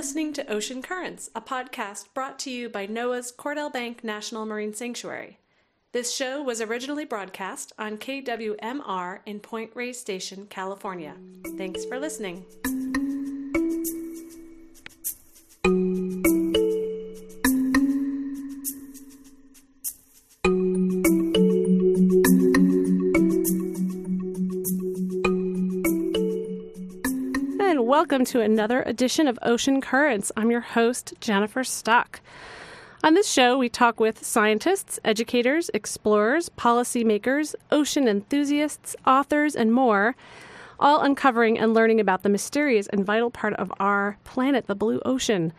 listening to Ocean Currents, a podcast brought to you by NOAA's Cordell Bank National Marine Sanctuary. This show was originally broadcast on KWMR in Point Reyes Station, California. Thanks for listening. Welcome to another edition of Ocean Currents. I'm your host, Jennifer Stock. On this show, we talk with scientists, educators, explorers, policymakers, ocean enthusiasts, authors, and more, all uncovering and learning about the mysterious and vital part of our planet, the blue ocean.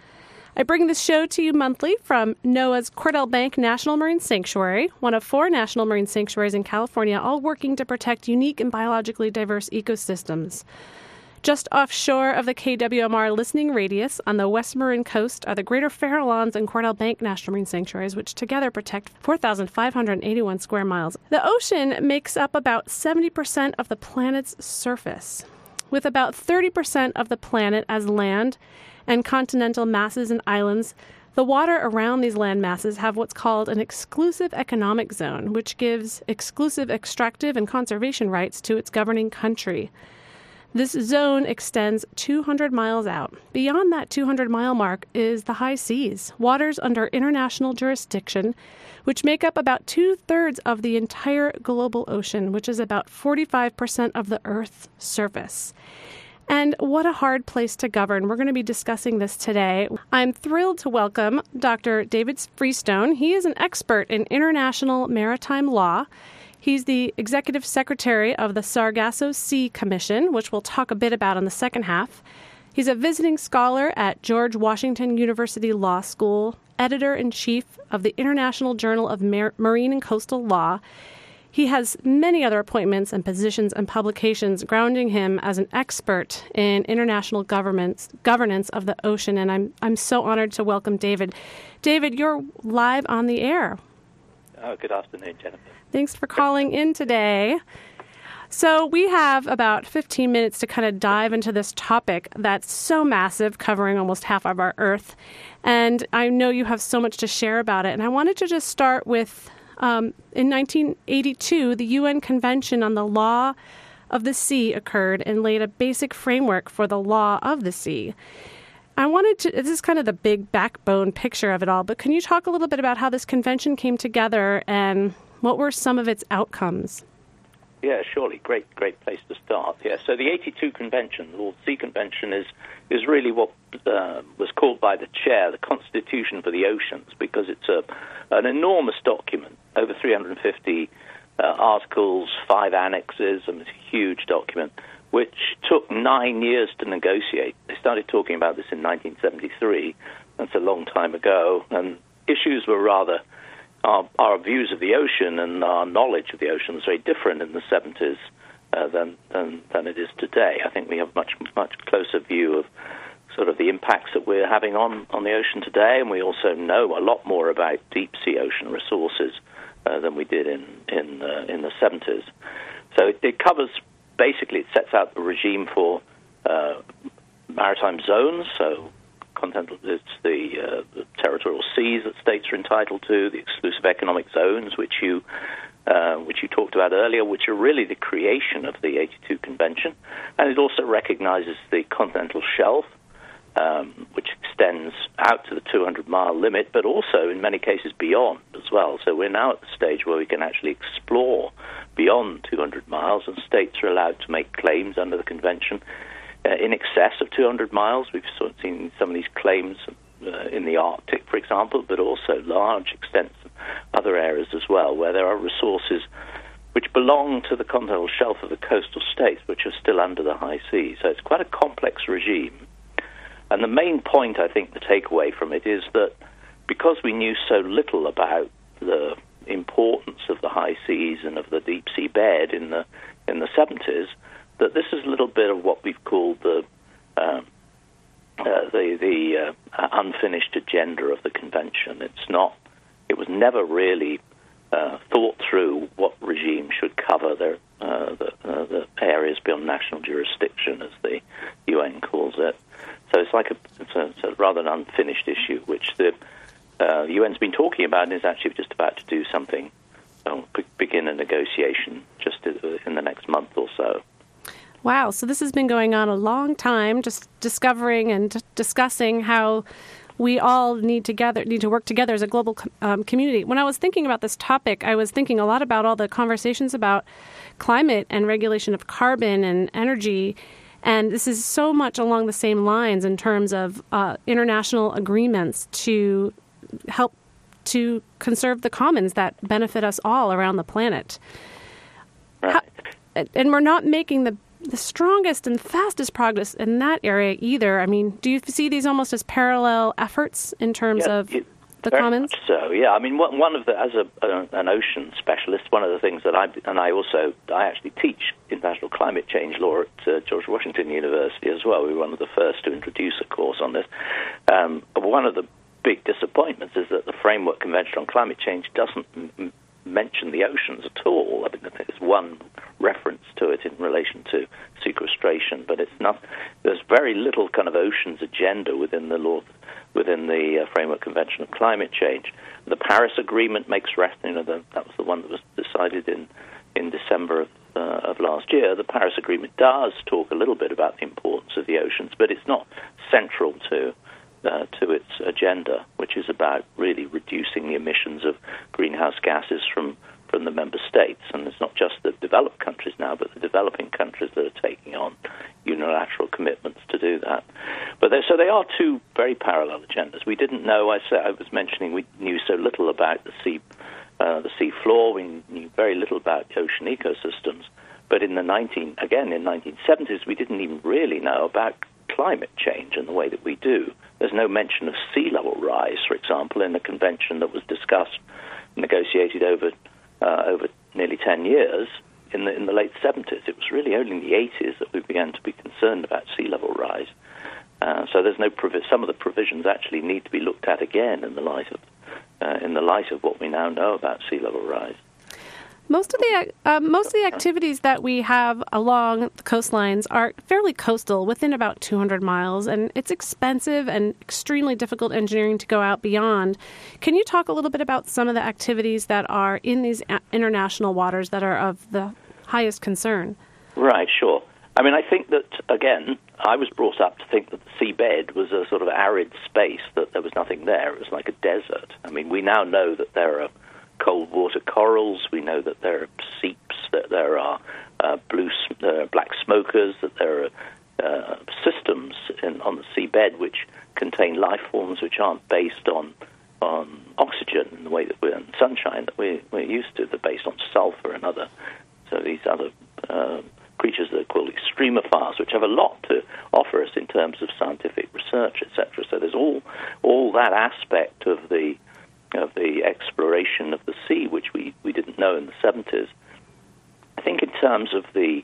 I bring this show to you monthly from NOAA's Cordell Bank National Marine Sanctuary, one of four national marine sanctuaries in California, all working to protect unique and biologically diverse ecosystems. Just offshore of the KWMR listening radius on the west Marin coast are the Greater Farallones and Cordell Bank National Marine Sanctuaries, which together protect 4,581 square miles. The ocean makes up about 70% of the planet's surface, with about 30% of the planet as land and continental masses and islands. The water around these land masses have what's called an exclusive economic zone, which gives exclusive extractive and conservation rights to its governing country. This zone extends 200 miles out. Beyond that 200 mile mark is the high seas, waters under international jurisdiction, which make up about two thirds of the entire global ocean, which is about 45% of the Earth's surface. And what a hard place to govern. We're going to be discussing this today. I'm thrilled to welcome Dr. David Freestone. He is an expert in international maritime law. He's the executive secretary of the Sargasso Sea Commission, which we'll talk a bit about in the second half. He's a visiting scholar at George Washington University Law School, editor in chief of the International Journal of Mar- Marine and Coastal Law. He has many other appointments and positions and publications grounding him as an expert in international governments, governance of the ocean. And I'm, I'm so honored to welcome David. David, you're live on the air. Oh, good afternoon, Jennifer. Thanks for calling in today. So, we have about 15 minutes to kind of dive into this topic that's so massive, covering almost half of our Earth. And I know you have so much to share about it. And I wanted to just start with um, in 1982, the UN Convention on the Law of the Sea occurred and laid a basic framework for the law of the sea. I wanted to, this is kind of the big backbone picture of it all, but can you talk a little bit about how this convention came together and what were some of its outcomes? Yeah, surely. Great, great place to start. Yeah. So the 82 Convention, the World Sea Convention, is is really what uh, was called by the chair the Constitution for the Oceans because it's a an enormous document, over 350 uh, articles, five annexes, and it's a huge document which took nine years to negotiate. They started talking about this in 1973. That's a long time ago, and issues were rather our, our views of the ocean and our knowledge of the ocean was very different in the 70s uh, than, than, than it is today. I think we have much much closer view of sort of the impacts that we're having on, on the ocean today, and we also know a lot more about deep sea ocean resources uh, than we did in in uh, in the 70s. So it, it, covers basically it sets out the regime for uh, maritime zones, so continental, it's the, uh, the, territorial seas that states are entitled to, the exclusive economic zones, which you uh, which you talked about earlier, which are really the creation of the 82 Convention, and it also recognizes the continental shelf, um, which extends out to the 200 mile limit, but also in many cases beyond as well. So we're now at the stage where we can actually explore beyond 200 miles, and states are allowed to make claims under the convention uh, in excess of 200 miles. We've sort of seen some of these claims uh, in the Arctic, for example, but also large extents of other areas as well, where there are resources which belong to the continental shelf of the coastal states, which are still under the high seas. So it's quite a complex regime. And the main point, I think, the takeaway from it is that because we knew so little about the importance of the high seas and of the deep sea bed in the in the 70s, that this is a little bit of what we've called the um, uh, the the uh, unfinished agenda of the convention. It's not. It was never really uh, thought through what regime should cover the uh, the, uh, the, areas beyond national jurisdiction, as the UN calls it. So it's like a, it's a, it's a rather an unfinished issue, which the uh, UN's been talking about and is actually just about to do something, uh, begin a negotiation just in the next month or so. Wow, so this has been going on a long time, just discovering and discussing how we all need together need to work together as a global um, community. When I was thinking about this topic, I was thinking a lot about all the conversations about climate and regulation of carbon and energy. And this is so much along the same lines in terms of uh, international agreements to help to conserve the commons that benefit us all around the planet. Right. How, and we're not making the the strongest and fastest progress in that area either. I mean, do you see these almost as parallel efforts in terms yeah, of it, the commons? so, yeah. I mean, one of the as a, an ocean specialist, one of the things that I and I also I actually teach international climate change law at uh, George Washington University as well. We were one of the first to introduce a course on this. Um, one of the big disappointments is that the Framework Convention on Climate Change doesn't mention the oceans at all. I mean, there's one reference to it in relation to sequestration, but it's not. There's very little kind of oceans agenda within the law, within the uh, Framework Convention of Climate Change. The Paris Agreement makes reference. You know, the, that was the one that was decided in in December of, uh, of last year. The Paris Agreement does talk a little bit about the importance of the oceans, but it's not central to uh, to its agenda, which is about really reducing the emissions of greenhouse gases from from the member states. And it's not just the developed countries now, but the developing countries that are taking on unilateral commitments to do that. But so they are two very parallel agendas. We didn't know. I I was mentioning we knew so little about the sea, uh, the sea floor. We knew very little about ocean ecosystems. But in the 19 again in 1970s, we didn't even really know about climate change in the way that we do. There's no mention of sea level rise, for example, in the convention that was discussed, negotiated over uh, over nearly 10 years in the, in the late 70s. It was really only in the 80s that we began to be concerned about sea level rise. Uh, so there's no provi- some of the provisions actually need to be looked at again in the light of uh, in the light of what we now know about sea level rise. Most of the uh, most of the activities that we have along the coastlines are fairly coastal, within about 200 miles, and it's expensive and extremely difficult engineering to go out beyond. Can you talk a little bit about some of the activities that are in these international waters that are of the highest concern? Right, sure. I mean, I think that again, I was brought up to think that the seabed was a sort of arid space, that there was nothing there. It was like a desert. I mean, we now know that there are cold water corals. We know that there are seeps, that there are uh, blue, uh, black smokers, that there are uh, systems in, on the seabed which contain life forms which aren't based on on oxygen in the way that we're in sunshine that we're, we're used to. They're based on sulfur and other so these other uh, creatures that are called extremophiles, which have a lot to offer us in terms of scientific research, etc. So there's all all that aspect of the of the exploration of the sea, which we, we didn't know in the 70s. I think in terms of the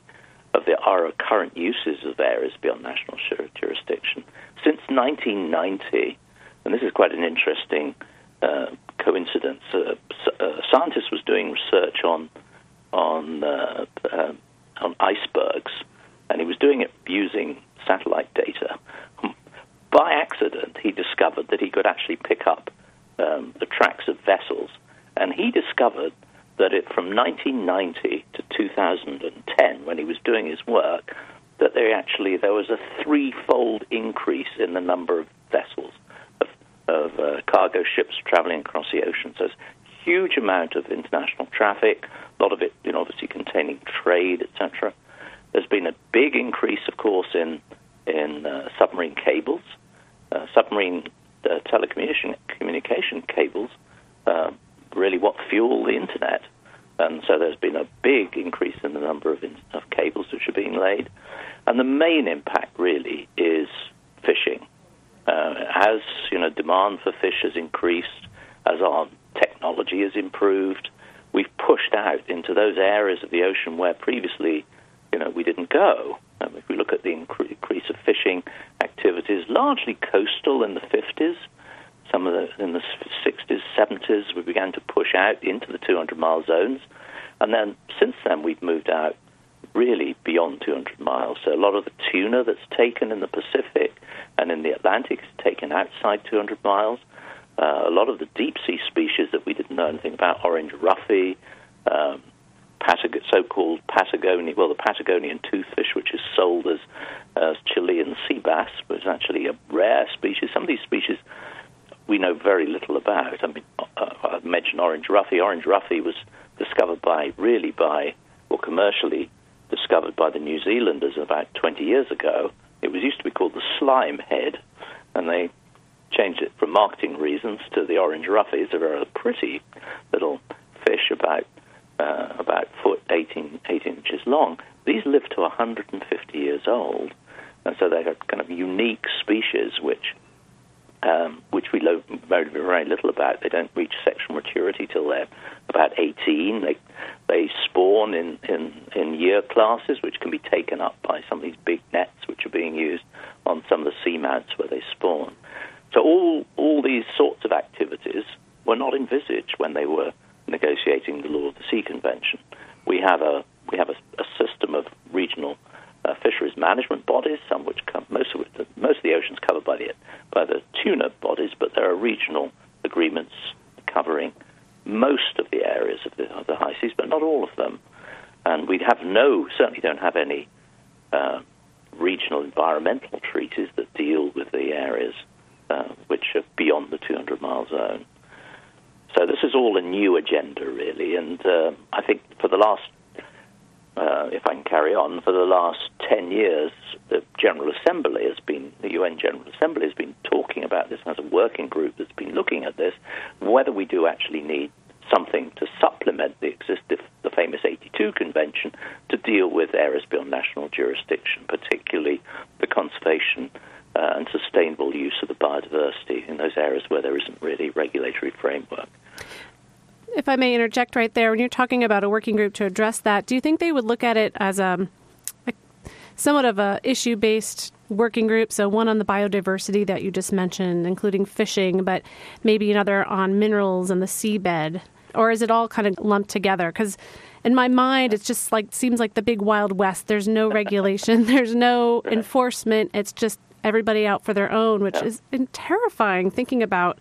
of the, our current uses of areas beyond national jurisdiction, since 1990, and this is quite an interesting uh, coincidence, uh, a scientist was doing research on on uh, uh, on icebergs, and he was doing it using satellite data. By accident, he discovered that he could actually pick up um, the tracks of vessels, and he discovered that it from 1990 to 2010, when he was doing his work, that there actually there was a threefold increase in the number of vessels of, of uh, cargo ships traveling across the ocean. So, huge amount of international traffic, a lot of it, you know, obviously containing trade, etc. There's been a big increase, of course, in in uh, submarine cables. Uh, submarine uh, telecommunication communication cables uh, really what fuel the internet. And so there's been a big increase in the number of, in, of cables which are being laid. And the main impact really is fishing. Uh, as you know, demand for fish has increased, as our technology has improved, we've pushed out into those areas of the ocean where previously, you know, we didn't go. Um, if we look at the increase of fishing activities, largely coastal in the 50s, some of the in the 60s, 70s, we began to push out into the 200 mile zones, and then since then we've moved out really beyond 200 miles. So a lot of the tuna that's taken in the Pacific and in the Atlantic is taken outside 200 miles. Uh, a lot of the deep sea species that we didn't know anything about, orange roughy, um, Patag- so-called Patagonian, well, the Patagonian toothfish, which is sold as, as Chilean sea bass, was actually a rare species. Some of these species we know very about. I mean, uh, I mentioned orange roughy. Orange roughy was discovered by, really by, or commercially discovered by the New Zealanders about 20 years ago. It was used to be called the slime head, and they changed it for marketing reasons to the orange roughy. It's a very pretty little fish, about uh, about foot 18, 18 inches long. These live to 150 years old, and so they're kind of unique species which um, which we know very, little about. They don't reach sexual maturity till they're about 18. They they spawn in, in, in year classes, which can be taken up by some of these big nets which are being used on some of the seamounts where they spawn. So all all these sorts of activities were not envisaged when they were negotiating the Law of the Sea Convention. We have a we have a, a system of regional uh, fisheries management bodies, some which come, most of it, most of the oceans covered by the by the tuna bodies, but there are regional agreements covering most of the areas of the, of the high seas, but not all of them. And we have no, certainly don't have any uh, regional environmental treaties that deal with the areas uh, which are beyond the 200 mile zone. So this is all a new agenda, really, and uh, I think for the last uh, if I can carry on, for the last 10 years, the General Assembly has been, the UN General Assembly has been talking about this as a working group that's been looking at this, whether we do actually need something to supplement the existing, the famous 82 Convention to deal with areas beyond national jurisdiction, particularly the conservation uh, and sustainable use of the biodiversity in those areas where there isn't really regulatory framework if I may interject right there, when you're talking about a working group to address that, do you think they would look at it as a, a somewhat of a issue based working group? So one on the biodiversity that you just mentioned, including fishing, but maybe another on minerals and the seabed, or is it all kind of lumped together? Because in my mind, it's just like seems like the big wild west. There's no regulation, there's no enforcement. It's just everybody out for their own, which is terrifying. Thinking about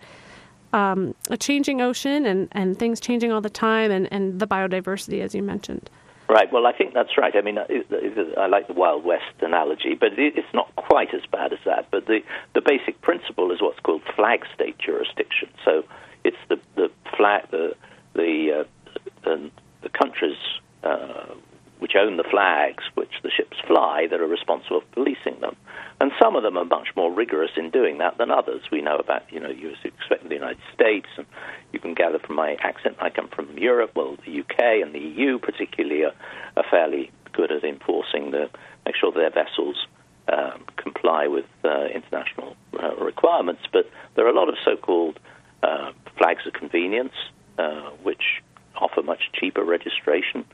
um, a changing ocean and, and things changing all the time and, and the biodiversity, as you mentioned. Right. Well, I think that's right. I mean, I like the Wild West analogy, but it's not quite as bad as that. But the, the basic principle is what's called flag state jurisdiction. So it's the the flag the the uh, the, the countries uh, which own the flags which the ships fly that are responsible for policing them. And some of them are much more rigorous in doing that than others. We know about, you know, you expect the United States, and you can gather from my accent, I come from Europe. Well, the UK and the EU particularly are, are fairly good at enforcing the, make sure their vessels um, comply with uh, international uh, requirements. But there are a lot of so-called uh, flags of convenience, uh, which offer much cheaper registration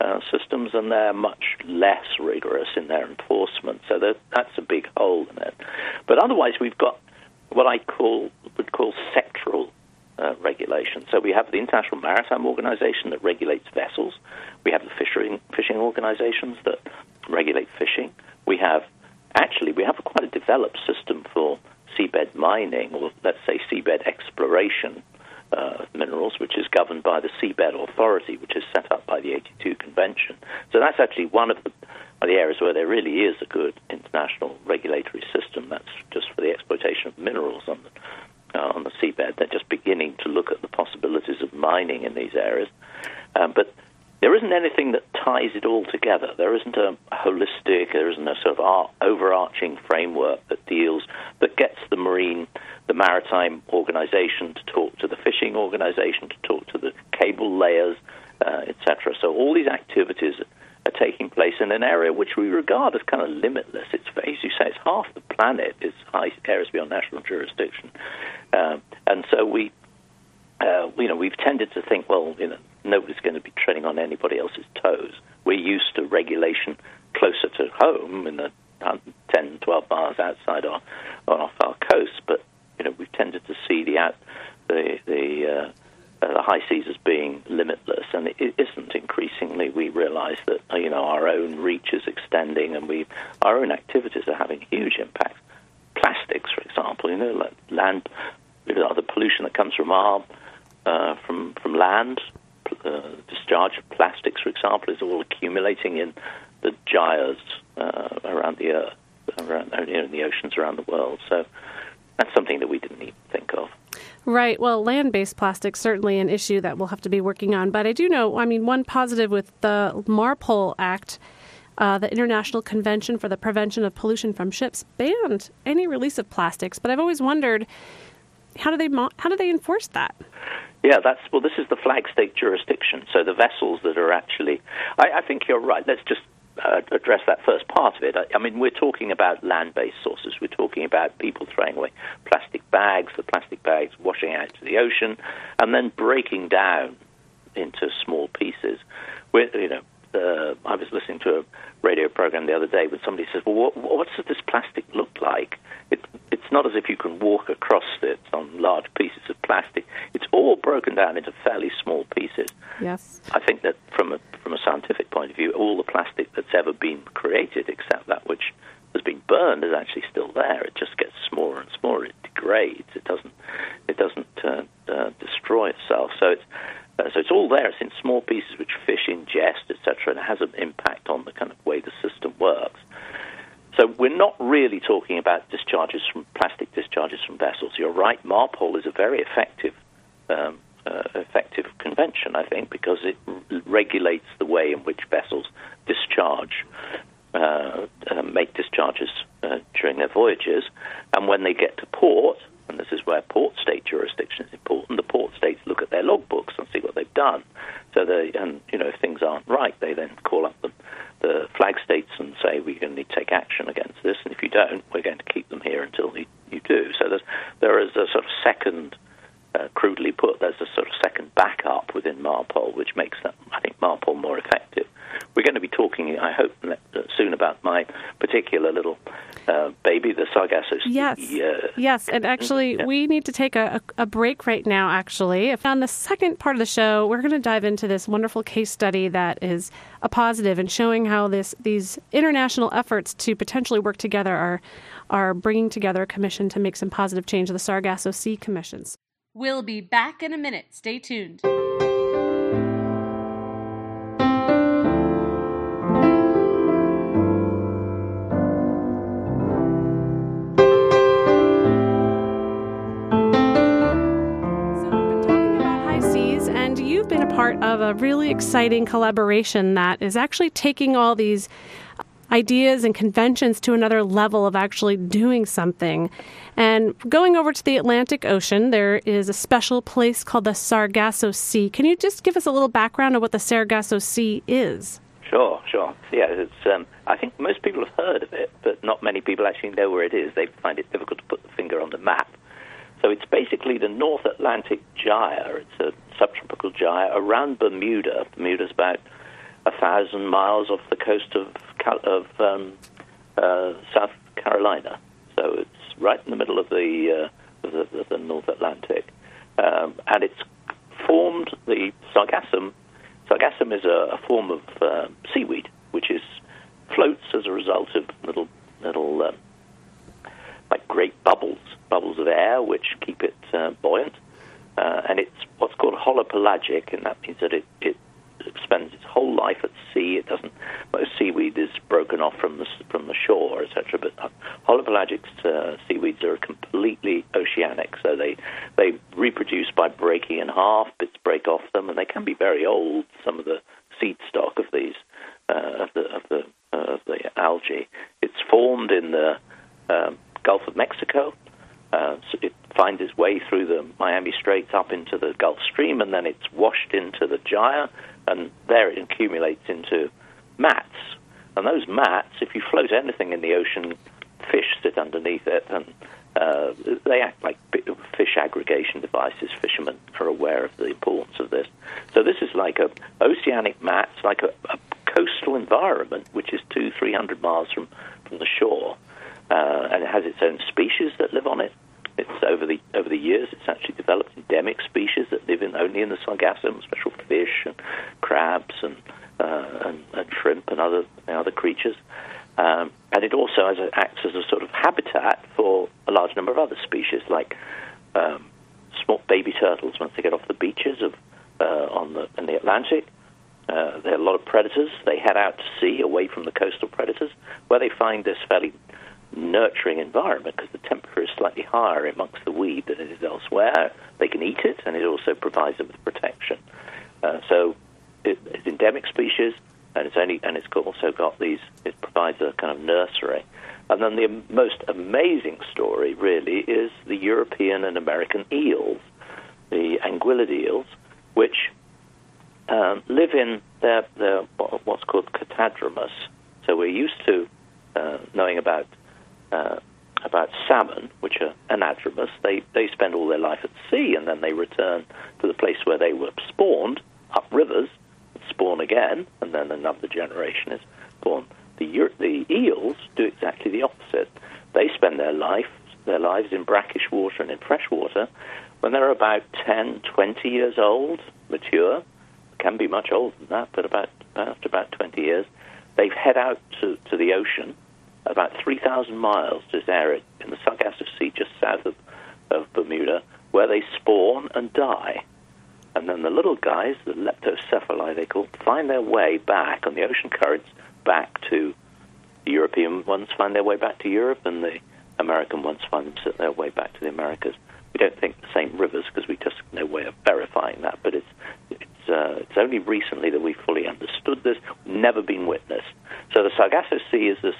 uh, systems, and they're much less rigorous in their enforcement. So that, that's a big hole in it. But otherwise, we've got what I call would call sectoral uh, regulation. So we have the International Maritime Organization that regulates vessels. We have the fishing fishing organizations that regulate fishing. We have actually we have quite a developed system for seabed mining, or let's say seabed exploration, uh, minerals, which is governed by the Seabed Authority, which is set up by the 82 Convention. So that's actually one of the, the areas where there really is a good international regulatory system. That's just for the exploitation of minerals on the, uh, on the seabed. They're just beginning to look at the possibilities of mining in these areas. Um, but there isn't anything that ties it all together. There isn't a holistic, there isn't a sort of overarching framework that deals, that gets the marine, the maritime organization to talk to the fishing organization, to talk to the cable layers, uh, etc. So all these activities are taking place in an area which we regard as kind of limitless. It's, as you say, it's half the planet is areas beyond national jurisdiction, um, and so we uh, you know, we've tended to think, well, you know, nobody's going to be treading on anybody else's toes. We're used to regulation closer to home in the 10, 12 miles outside our, off our coast, but you know, we've tended to see the the the, uh, uh, the high seas as being limitless, and it isn't increasingly we realize that uh, you know our own reach is extending, and we our own activities are having huge impacts. Plastics, for example, you know, like land, you know, the pollution that comes from our uh, from from land, uh, discharge of plastics, for example, is all accumulating in the gyres uh, around the earth, around you know, in the oceans around the world. So that's something that we didn't even think of. Right. Well, land based plastics certainly an issue that we'll have to be working on. But I do know, I mean, one positive with the MARPOL Act, uh, the International Convention for the Prevention of Pollution from Ships, banned any release of plastics. But I've always wondered how do they how do they enforce that? Yeah, that's well. This is the flag state jurisdiction. So the vessels that are actually, I, I think you're right. Let's just uh, address that first part of it. I, I mean, we're talking about land-based sources. We're talking about people throwing away plastic bags, the plastic bags washing out to the ocean, and then breaking down into small pieces. We're, you know, uh, I was listening to a radio program the other day where somebody says, "Well, what, what does this plastic look like?" It, it's not as if you can walk across it on large pieces of plastic. It's all broken down into fairly small pieces. Yes. I think that from a from a scientific point of view, all the plastic that's ever been created, except that which has been burned, is actually still there. It just gets smaller and smaller. It degrades. It doesn't it doesn't uh, uh, destroy itself. So it's uh, so it's all there. It's in small pieces which fish ingest, etc., and it has an impact on the kind of way the system works. So we're not really talking about discharges from plastic discharges from vessels. You're right. MARPOL is a very effective um, uh, effective convention, I think, because it r- regulates the way in which vessels discharge, uh, uh, make discharges uh, during their voyages, and when they get to port, and this is where port state jurisdiction is important. The port states look at their logbooks and see what they've done. So they, and you know, if things aren't right, they then call up the, the flag states and say we're going to need to take action against this, and if you don't, we're going to keep them here until you, you do. So there's, there is a sort of second, uh, crudely put, there's a sort of second backup within MARPOL, which makes that I think MARPOL more effective. We're going to be talking, I hope, soon about my particular little uh, baby, the Sargasso Yes, uh, yes, and actually, yeah. we need to take a, a, break right now. Actually, on the second part of the show, we're going to dive into this wonderful case study that is a positive and showing how this these international efforts to potentially work together are are bringing together a commission to make some positive change. The Sargasso Sea Commissions. We'll be back in a minute. Stay tuned. Part of a really exciting collaboration that is actually taking all these ideas and conventions to another level of actually doing something. And going over to the Atlantic Ocean, there is a special place called the Sargasso Sea. Can you just give us a little background of what the Sargasso Sea is? Sure, sure. Yeah, it's. Um, I think most people have heard of it, but not many people actually know where it is. They find it difficult to put the finger on the map. So it's basically the North Atlantic gyre. It's a subtropical gyre around Bermuda. Bermuda's about a thousand miles off the coast of of um, uh, South Carolina. So it's right in the middle of the uh, of the, of the, North Atlantic, um, and it's formed the sargassum. Sargassum is a, a form of uh, seaweed which is floats as a result of little little um, like great bubbles bubbles of air which keep it uh, buoyant. Uh, and it's what's called holopelagic, and that means that it, it spends its whole life at sea. It doesn't. Most seaweed is broken off from the from the shore, etc. But uh, holopelagic uh, seaweeds are completely oceanic, so they they reproduce by breaking in half. Bits break off them, and they can be very old. Some of the seed stock of these uh, of the of the uh, of the algae. It's formed in the um, Gulf of Mexico. Uh, so it finds its way through the Miami Straits up into the Gulf Stream, and then it's washed into the gyre, and there it accumulates into mats. And those mats, if you float anything in the ocean, fish sit underneath it, and uh, they act like fish aggregation devices. Fishermen are aware of the importance of this. So this is like a oceanic mats, like a, a coastal environment, which is two, three hundred miles from, from the shore uh, and it has its own species that live on it. It's over the over the years, it's actually developed endemic species that live in only in the sargassum, special fish and crabs and uh, and, and shrimp and other other creatures. Um, and it also a, acts as a sort of habitat for a large number of other species, like um, small baby turtles once they get off the beaches of uh, on the in the Atlantic. Uh, there are a lot of predators. They head out to sea, away from the coastal predators, where they find this fairly nurturing environment because the temperature is slightly higher amongst the weed than it is elsewhere. They can eat it, and it also provides them with protection. Uh, so it, it's endemic species, and it's only and it's also got these. It provides a kind of nursery. And then the most amazing story, really, is the European and American eels, the anguillid eels, which um, live in their, their what's called catadromous. So we're used to uh, knowing about uh, about salmon, which are anadromous. They they spend all their life at sea and then they return to the place where they were spawned, up rivers, spawn again, and then another generation is born. The the eels do exactly the opposite. They spend their life their lives in brackish water and in fresh water. When they're about 10, 20 years old, mature, can be much older than that, but about after about 20 years, they head out to, to the ocean about 3,000 miles to this area in the Sargasso Sea just south of, of Bermuda, where they spawn and die. And then the little guys, the leptocephali they call, find their way back on the ocean currents back to the European ones find their way back to Europe, and the American ones find their way back to the Americas. We don't think the same rivers because we just no way of verifying that, but it's it's uh, it's only recently that we fully understood this. Never been witnessed. So the Sargasso Sea is this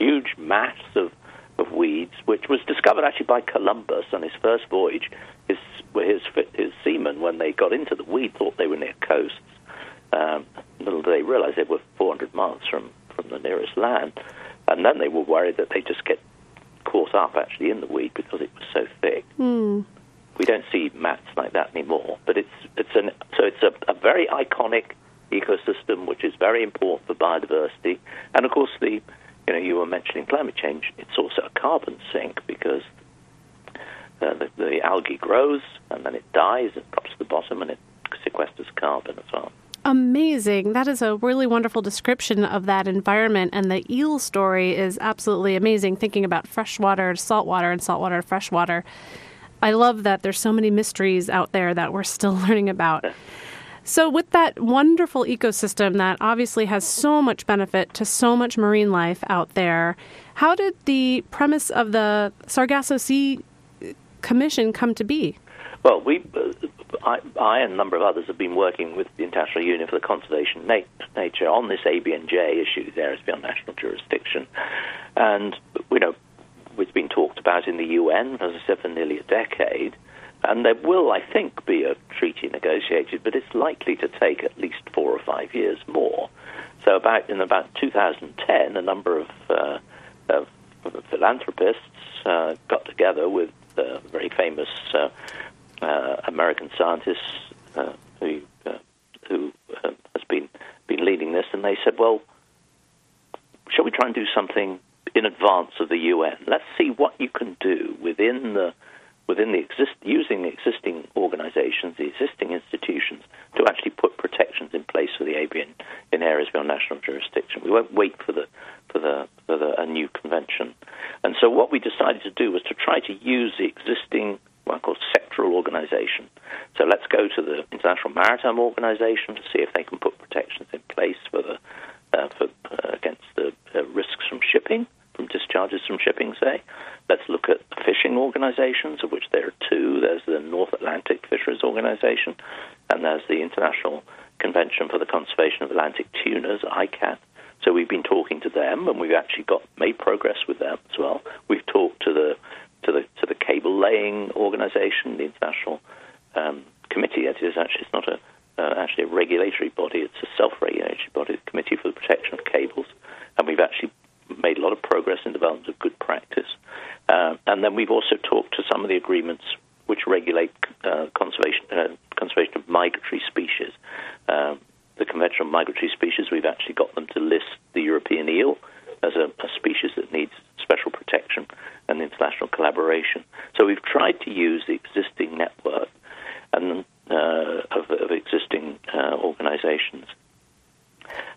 huge mass of, of weeds, which was discovered actually by Columbus on his first voyage. His, his, his seamen, when they got into the weed, thought they were near coasts. Um, little did they realize they were 400 miles from, from the nearest land. And then they were worried that they just get caught up actually in the weed because it was so thick. Mm. We don't see mats like that anymore, but it's it's an so it's a, a very iconic ecosystem which is very important for biodiversity, and of course the you know, you were mentioning climate change. It's also a carbon sink because uh, the, the algae grows and then it dies, it drops to the bottom, and it sequesters carbon as well. Amazing. That is a really wonderful description of that environment. And the eel story is absolutely amazing, thinking about freshwater to saltwater and saltwater to freshwater. I love that there's so many mysteries out there that we're still learning about. So, with that wonderful ecosystem that obviously has so much benefit to so much marine life out there, how did the premise of the Sargasso Sea Commission come to be? Well, we, uh, I, I, and a number of others have been working with the International Union for the Conservation of Nature on this ABNJ issue, these areas beyond national jurisdiction. And, you know, it's been talked about in the UN, as I said, for nearly a decade. And there will, I think, be a treaty negotiated, but it's likely to take at least four or five years more. So, about in about 2010, a number of, uh, of philanthropists uh, got together with very famous uh, uh, American scientists uh, who who has been been leading this, and they said, "Well, shall we try and do something in advance of the UN? Let's see what you can do within the." Within the exist, using the existing organizations, the existing institutions, to actually put protections in place for the avian in areas beyond national jurisdiction. We won't wait for the for the for the, a new convention. And so what we decided to do was to try to use the existing what I call sectoral organization. So let's go to the International Maritime Organization to see if they can put protections in place for the uh, for uh, against the uh, risks from shipping, from discharges from shipping, say. Let's look at fishing organizations, of which there are two. There's the North Atlantic Fisheries Organization, and there's the International Convention for the Conservation of Atlantic Tunas, ICCAT. So we've been talking to them, and we've actually got made progress with them as well. We've talked to the to the to the cable laying organization, the International um, Committee. It is actually it's not a uh, actually a regulatory body; it's a self-regulatory body, the Committee for the Protection of Cables, and we've actually made a lot of progress in development of good practice. Uh, and then we've also talked to some of the agreements which regulate uh, conservation uh, conservation of migratory species. Um, the Convention on Migratory Species, we've actually got them to list the European eel as a, a species that needs special protection and international collaboration. So we've tried to use the existing network and uh, of, of, existing uh, organizations.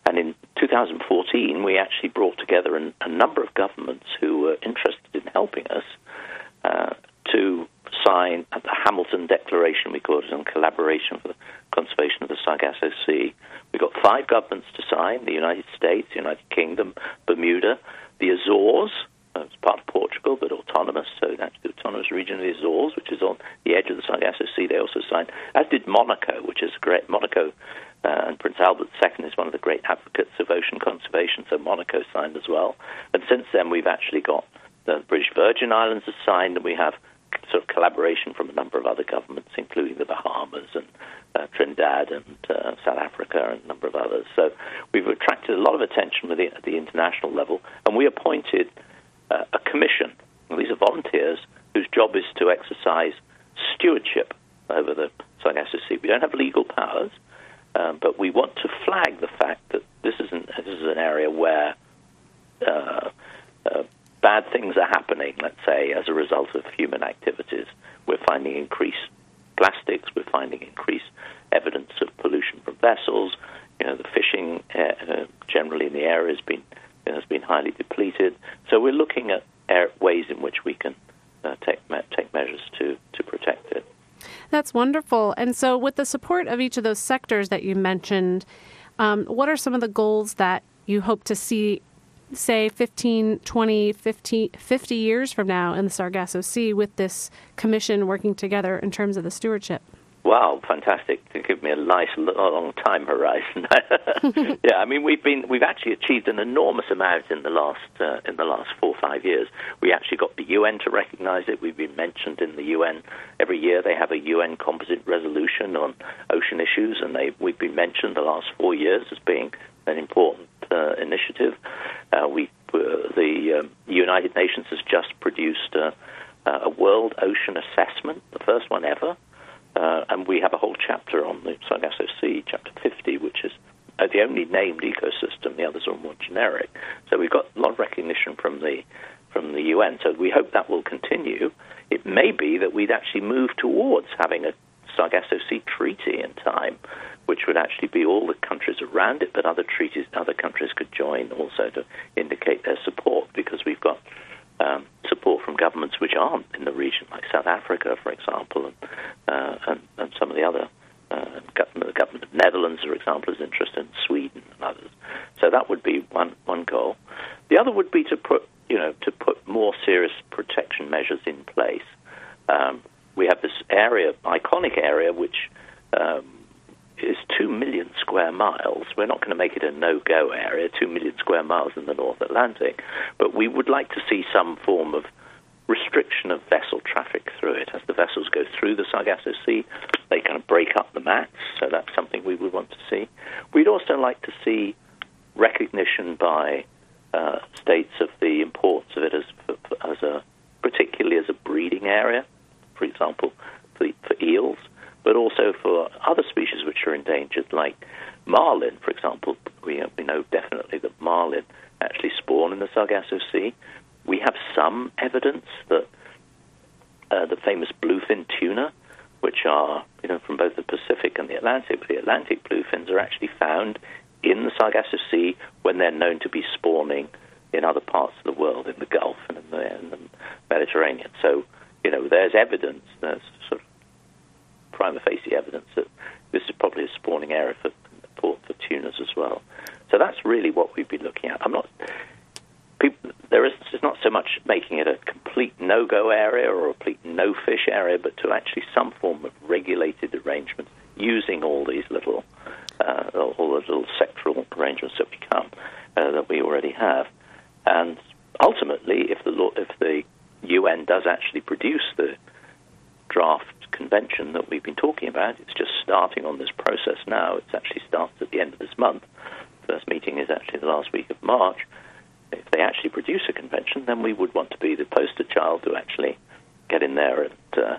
And in 2014, we actually brought together an, a number of governments who were interested in helping us uh, to sign the Hamilton Declaration, we call it, on collaboration for the conservation of the Sargasso Sea. We got five governments to sign: the United States, the United Kingdom, Bermuda, the Azores. Uh, it's part of Portugal, but autonomous, so that's the autonomous region of the Azores, which is on the edge of the Sargasso Sea. They also signed, as did Monaco, which is great. Monaco uh, II is one of the great advocates of ocean conservation, so Monaco signed as well. And since then, we've actually got the British Virgin Islands have signed, and we have sort of collaboration from a number of other governments, including the Bahamas and uh, Trinidad and uh, South Africa and a number of others. So we've attracted a lot of attention the, at the international level, and we appointed uh, a commission. These are volunteers whose job is to exercise stewardship over the Sargasso Sea. We don't have legal powers, um, but we want to flag the fact that this is an, this is an area where uh, uh, bad things are happening, let's say, as a result of human activities. We're finding increased plastics, we're finding increased evidence of pollution from vessels. You know, the fishing uh, generally in the area has been has been highly depleted. So we're looking at ways in which we can uh, take take measures to to protect it. That's wonderful. And so, with the support of each of those sectors that you mentioned, um, what are some of the goals that you hope to see say 15, 20, 50, 50 years from now in the Sargasso Sea with this commission working together in terms of the stewardship? Wow, fantastic! To give me a nice long time horizon. yeah, I mean we've been we've actually achieved an enormous amount in the last uh, in the last four or five years. We actually got the UN to recognise it. We've been mentioned in the UN every year. They have a UN composite resolution on ocean issues, and they we've been mentioned the last four years as being an important uh, initiative. Uh, we, uh, the um, United Nations has just produced a, a, World Ocean Assessment, the first one ever, uh, and we have a whole chapter on the Sargasso Sea, chapter 50, which is uh, the only named ecosystem. The others are more generic. So we've got a lot of recognition from the from the UN. So we hope that will continue. It may be that we'd actually move towards having a Sargasso Sea Treaty in time, which would actually be all the countries around it, but other treaties, other countries could join also to indicate their support because we've got um, support from governments which aren't in the region, like South Africa, for example, and uh, and, and, some of the other. Uh, government, the government of Netherlands, for example, is interested in Sweden and others. So that would be one one goal. The other would be to put you know to put more serious protection measures in place. Um, we have this area, iconic area, which um, is 2 million square miles. We're not going to make it a no go area, 2 million square miles in the North Atlantic, but we would like to see some form of restriction of vessel traffic through it. As the vessels go through the Sargasso Sea, they kind of break up the mats, so that's something we would want to see. We'd also like to see recognition by uh, states of the importance of it as, as a, particularly as a breeding area for example, for, for eels, but also for other species which are endangered, like marlin, for example. We, we know definitely that marlin actually spawn in the Sargasso Sea. We have some evidence that uh, the famous bluefin tuna, which are you know from both the Pacific and the Atlantic, but the Atlantic bluefins are actually found in the Sargasso Sea when they're known to be spawning in other parts of the world, in the Gulf and in the, in the Mediterranean. So you know, there's evidence, there's sort of prima facie evidence that this is probably a spawning area for for, for tunas as well. So that's really what we'd be looking at. I'm not. People, there is it's not so much making it a complete no-go area or a complete no-fish area, but to actually some form of regulated arrangement using all these little, uh, all the little sectoral arrangements that we come uh, that we already have, and ultimately, if the law, if the UN does actually produce the draft convention that we've been talking about. It's just starting on this process now. It actually starts at the end of this month. First meeting is actually the last week of March. If they actually produce a convention, then we would want to be the poster child to actually get in there and uh,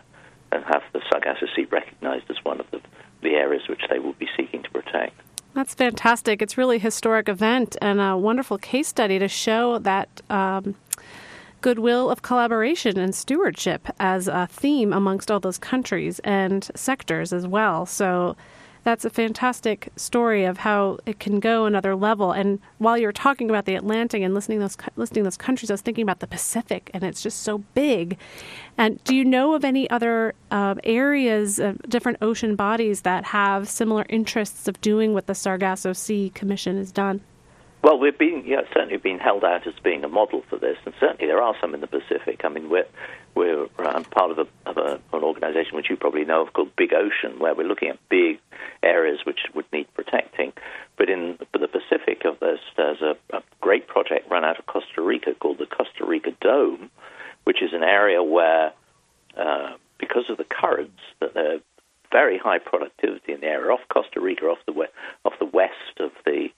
and have the Sargasso Sea recognized as one of the, the areas which they will be seeking to protect. That's fantastic. It's really a historic event and a wonderful case study to show that um, goodwill of collaboration and stewardship as a theme amongst all those countries and sectors as well. So That's a fantastic story of how it can go another level. And while you're talking about the Atlantic and listening those listening those countries, I was thinking about the Pacific, and it's just so big. And do you know of any other uh, areas of different ocean bodies that have similar interests of doing what the Sargasso Sea Commission has done? Well, we've been yeah, certainly been held out as being a model for this, and certainly there are some in the Pacific. I mean, we're we're um, part of, a, of a, an organisation which you probably know of called Big Ocean, where we're looking at big areas which would need protecting. But in the Pacific, of this, there's a, a great project run out of Costa Rica called the Costa Rica Dome, which is an area where, uh, because of the currents, that they're very high productivity in the area off Costa Rica, off the we- off the west of the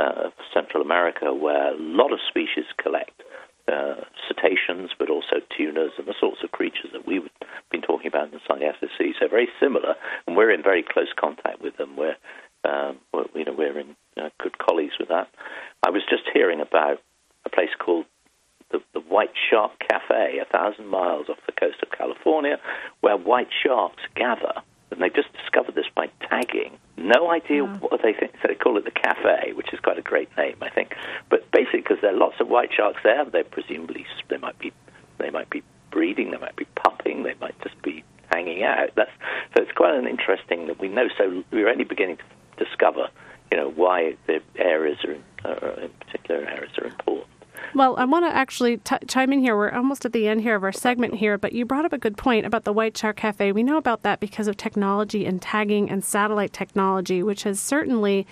uh, Central America, where a lot of species collect uh, cetaceans, but also tunas and the sorts of creatures that we've been talking about in the Sargasso Sea. So very similar, and we're in very close contact with them. We're, um, we're you know, we're in uh, good colleagues with that. I was just hearing about a place called the, the White Shark Cafe, a thousand miles off the coast of California, where white sharks gather and they just discovered this by tagging. No idea wow. what they think. So they call it the cafe, which is quite a great name, I think. But basically, because there are lots of white sharks there, they presumably they might be they might be breeding, they might be pupping, they might just be hanging out. That's so it's quite an interesting that we know. So we're only beginning to discover, you know, why the areas are uh, in particular areas are important. Well, I want to actually t- chime in here. We're almost at the end here of our segment here, but you brought up a good point about the White Shark Cafe. We know about that because of technology and tagging and satellite technology, which has certainly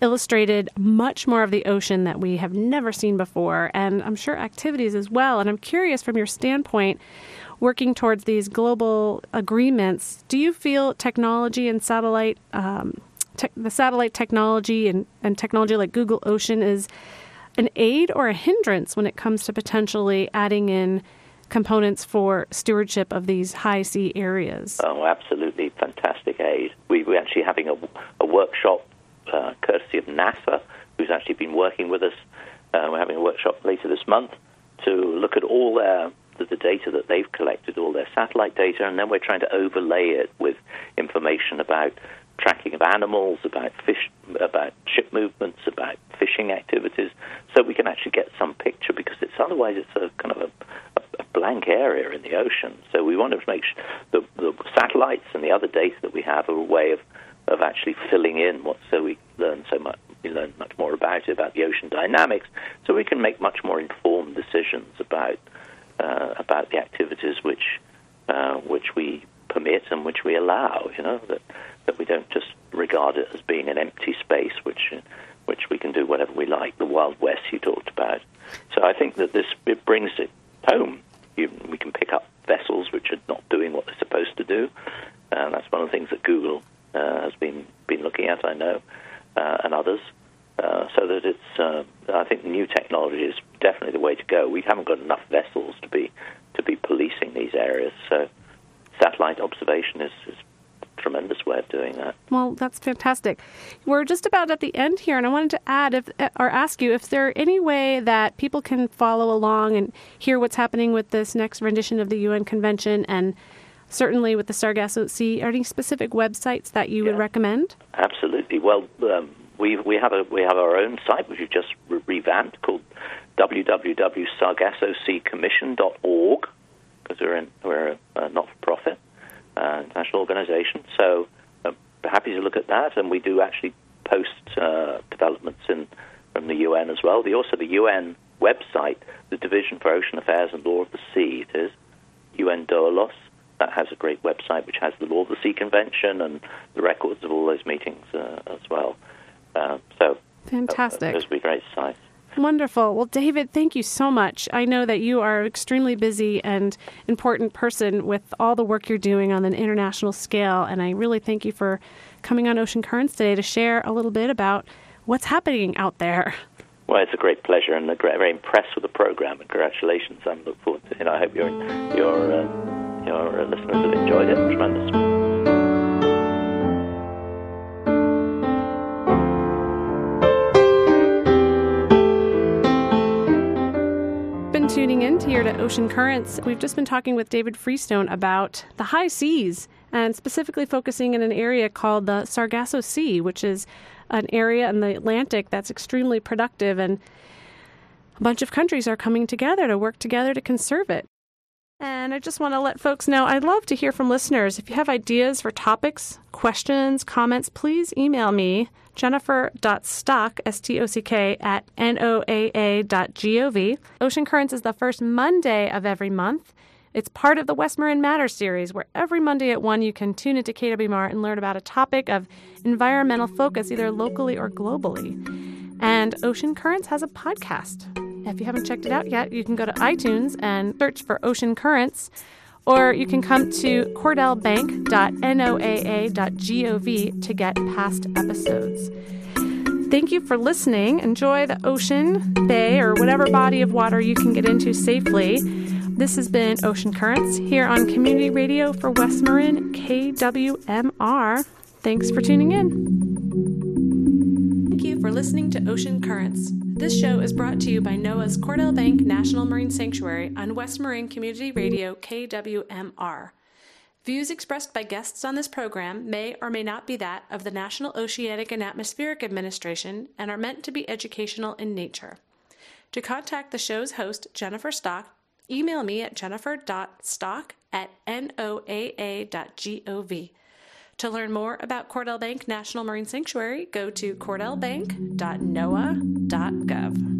illustrated much more of the ocean that we have never seen before, and I'm sure activities as well. And I'm curious from your standpoint, working towards these global agreements, do you feel technology and satellite, um, te- the satellite technology and, and technology like Google Ocean is an aid or a hindrance when it comes to potentially adding in components for stewardship of these high sea areas? Oh, absolutely fantastic aid. We, we're actually having a, a workshop uh, courtesy of NASA, who's actually been working with us. Uh, we're having a workshop later this month to look at all their the, the data that they've collected, all their satellite data, and then we're trying to overlay it with information about tracking of animals, about fish, about ship movements, about fishing activities, so we can actually get some picture because it's otherwise it's a kind of a, a blank area in the ocean. So we want to make sure the, the satellites and the other data that we have are a way of of actually filling in what so we learn so much we learn much more about it about the ocean dynamics so we can make much more informed decisions about uh, about the activities which uh, which we permit and which we allow you know that that we don't just regard it as being an empty space which which we can do whatever we like. The Wild West you talked about. So I think that this it brings it home. You, we can pick up vessels which are not doing what they're supposed to do, and that's one of the things that Google uh, has been been looking at. I know, uh, and others. Uh, so that it's, uh, I think new technology is definitely the way to go. We haven't got enough vessels to be to be policing these areas. So satellite observation is, is tremendous way of doing that. Well, that's fantastic. We're just about at the end here, and I wanted to add if, or ask you if there any way that people can follow along and hear what's happening with this next rendition of the UN Convention and certainly with the Sargasso Sea. Are any specific websites that you yeah. would recommend? Absolutely. Well, um, we we have a we have our own site which we just re- revamped called www.sargassoseacommission.org because we're in, we're a, a not for profit uh, international organization. So uh, happy to look at that, and we do actually post uh, developments in from the UN as well. The, also, the UN website, the Division for Ocean Affairs and Law of the Sea, it is UN DOALOS. That has a great website which has the Law of the Sea Convention and the records of all those meetings uh, as well. Uh, so, fantastic. those would be great sites. Wonderful. Well, David, thank you so much. I know that you are an extremely busy and important person with all the work you're doing on an international scale, and I really thank you for coming on Ocean Currents today to share a little bit about what's happening out there. Well, it's a great pleasure, and I'm very impressed with the program. And congratulations! I look forward to. it. I hope your your uh, your listeners have enjoyed it tremendously. Here to Ocean Currents. We've just been talking with David Freestone about the high seas and specifically focusing in an area called the Sargasso Sea, which is an area in the Atlantic that's extremely productive and a bunch of countries are coming together to work together to conserve it. And I just want to let folks know I'd love to hear from listeners. If you have ideas for topics, questions, comments, please email me, jennifer.stock, S T O C K, at noaa.gov. Ocean Currents is the first Monday of every month. It's part of the West Marin Matter series, where every Monday at 1 you can tune into KWMR and learn about a topic of environmental focus, either locally or globally. And Ocean Currents has a podcast. If you haven't checked it out yet, you can go to iTunes and search for Ocean Currents, or you can come to cordellbank.noaa.gov to get past episodes. Thank you for listening. Enjoy the ocean, bay, or whatever body of water you can get into safely. This has been Ocean Currents here on Community Radio for West Marin, KWMR. Thanks for tuning in. Thank you for listening to Ocean Currents. This show is brought to you by NOAA's Cordell Bank National Marine Sanctuary on West Marin Community Radio KWMR. Views expressed by guests on this program may or may not be that of the National Oceanic and Atmospheric Administration and are meant to be educational in nature. To contact the show's host, Jennifer Stock, email me at jennifer.stock at noaa.gov. To learn more about Cordell Bank National Marine Sanctuary, go to cordellbank.noaa.gov.